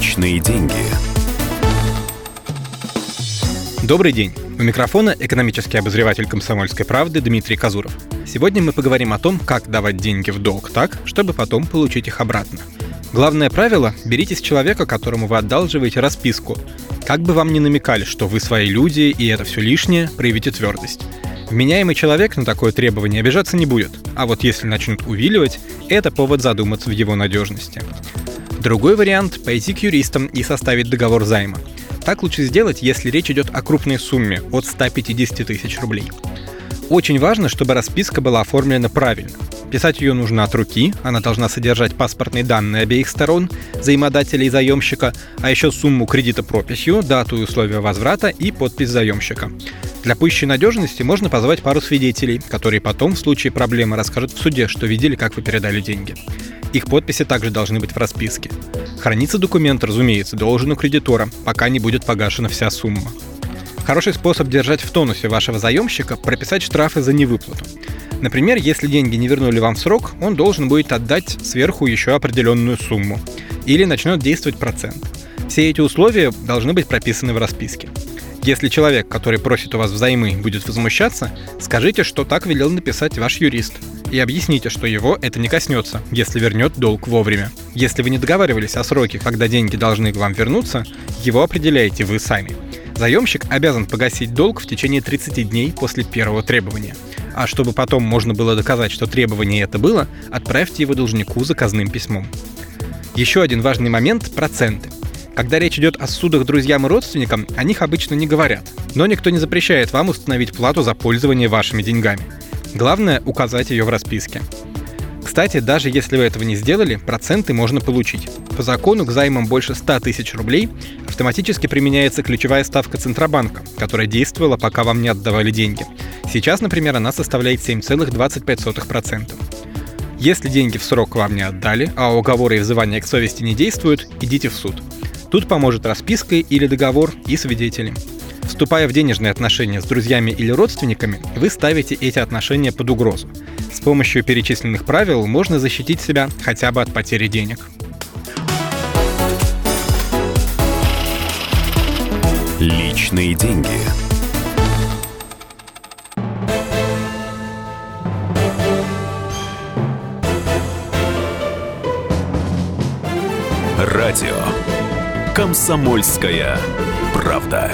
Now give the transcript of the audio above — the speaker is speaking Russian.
Личные деньги. Добрый день. У микрофона экономический обозреватель «Комсомольской правды» Дмитрий Казуров. Сегодня мы поговорим о том, как давать деньги в долг так, чтобы потом получить их обратно. Главное правило – берите с человека, которому вы одалживаете расписку. Как бы вам ни намекали, что вы свои люди и это все лишнее, проявите твердость. Вменяемый человек на такое требование обижаться не будет, а вот если начнут увиливать, это повод задуматься в его надежности. Другой вариант – пойти к юристам и составить договор займа. Так лучше сделать, если речь идет о крупной сумме от 150 тысяч рублей. Очень важно, чтобы расписка была оформлена правильно. Писать ее нужно от руки, она должна содержать паспортные данные обеих сторон, заимодателя и заемщика, а еще сумму кредита прописью, дату и условия возврата и подпись заемщика. Для пущей надежности можно позвать пару свидетелей, которые потом в случае проблемы расскажут в суде, что видели, как вы передали деньги. Их подписи также должны быть в расписке. Хранится документ, разумеется, должен у кредитора, пока не будет погашена вся сумма. Хороший способ держать в тонусе вашего заемщика – прописать штрафы за невыплату. Например, если деньги не вернули вам в срок, он должен будет отдать сверху еще определенную сумму. Или начнет действовать процент. Все эти условия должны быть прописаны в расписке. Если человек, который просит у вас взаймы, будет возмущаться, скажите, что так велел написать ваш юрист. И объясните, что его это не коснется, если вернет долг вовремя. Если вы не договаривались о сроке, когда деньги должны к вам вернуться, его определяете вы сами. Заемщик обязан погасить долг в течение 30 дней после первого требования. А чтобы потом можно было доказать, что требование это было, отправьте его должнику заказным письмом. Еще один важный момент – проценты. Когда речь идет о судах друзьям и родственникам, о них обычно не говорят. Но никто не запрещает вам установить плату за пользование вашими деньгами. Главное – указать ее в расписке. Кстати, даже если вы этого не сделали, проценты можно получить. По закону к займам больше 100 тысяч рублей автоматически применяется ключевая ставка Центробанка, которая действовала, пока вам не отдавали деньги. Сейчас, например, она составляет 7,25%. Если деньги в срок вам не отдали, а уговоры и взывания к совести не действуют, идите в суд. Тут поможет расписка или договор и свидетели. Вступая в денежные отношения с друзьями или родственниками, вы ставите эти отношения под угрозу. С помощью перечисленных правил можно защитить себя хотя бы от потери денег. Личные деньги. Радио. Комсомольская правда.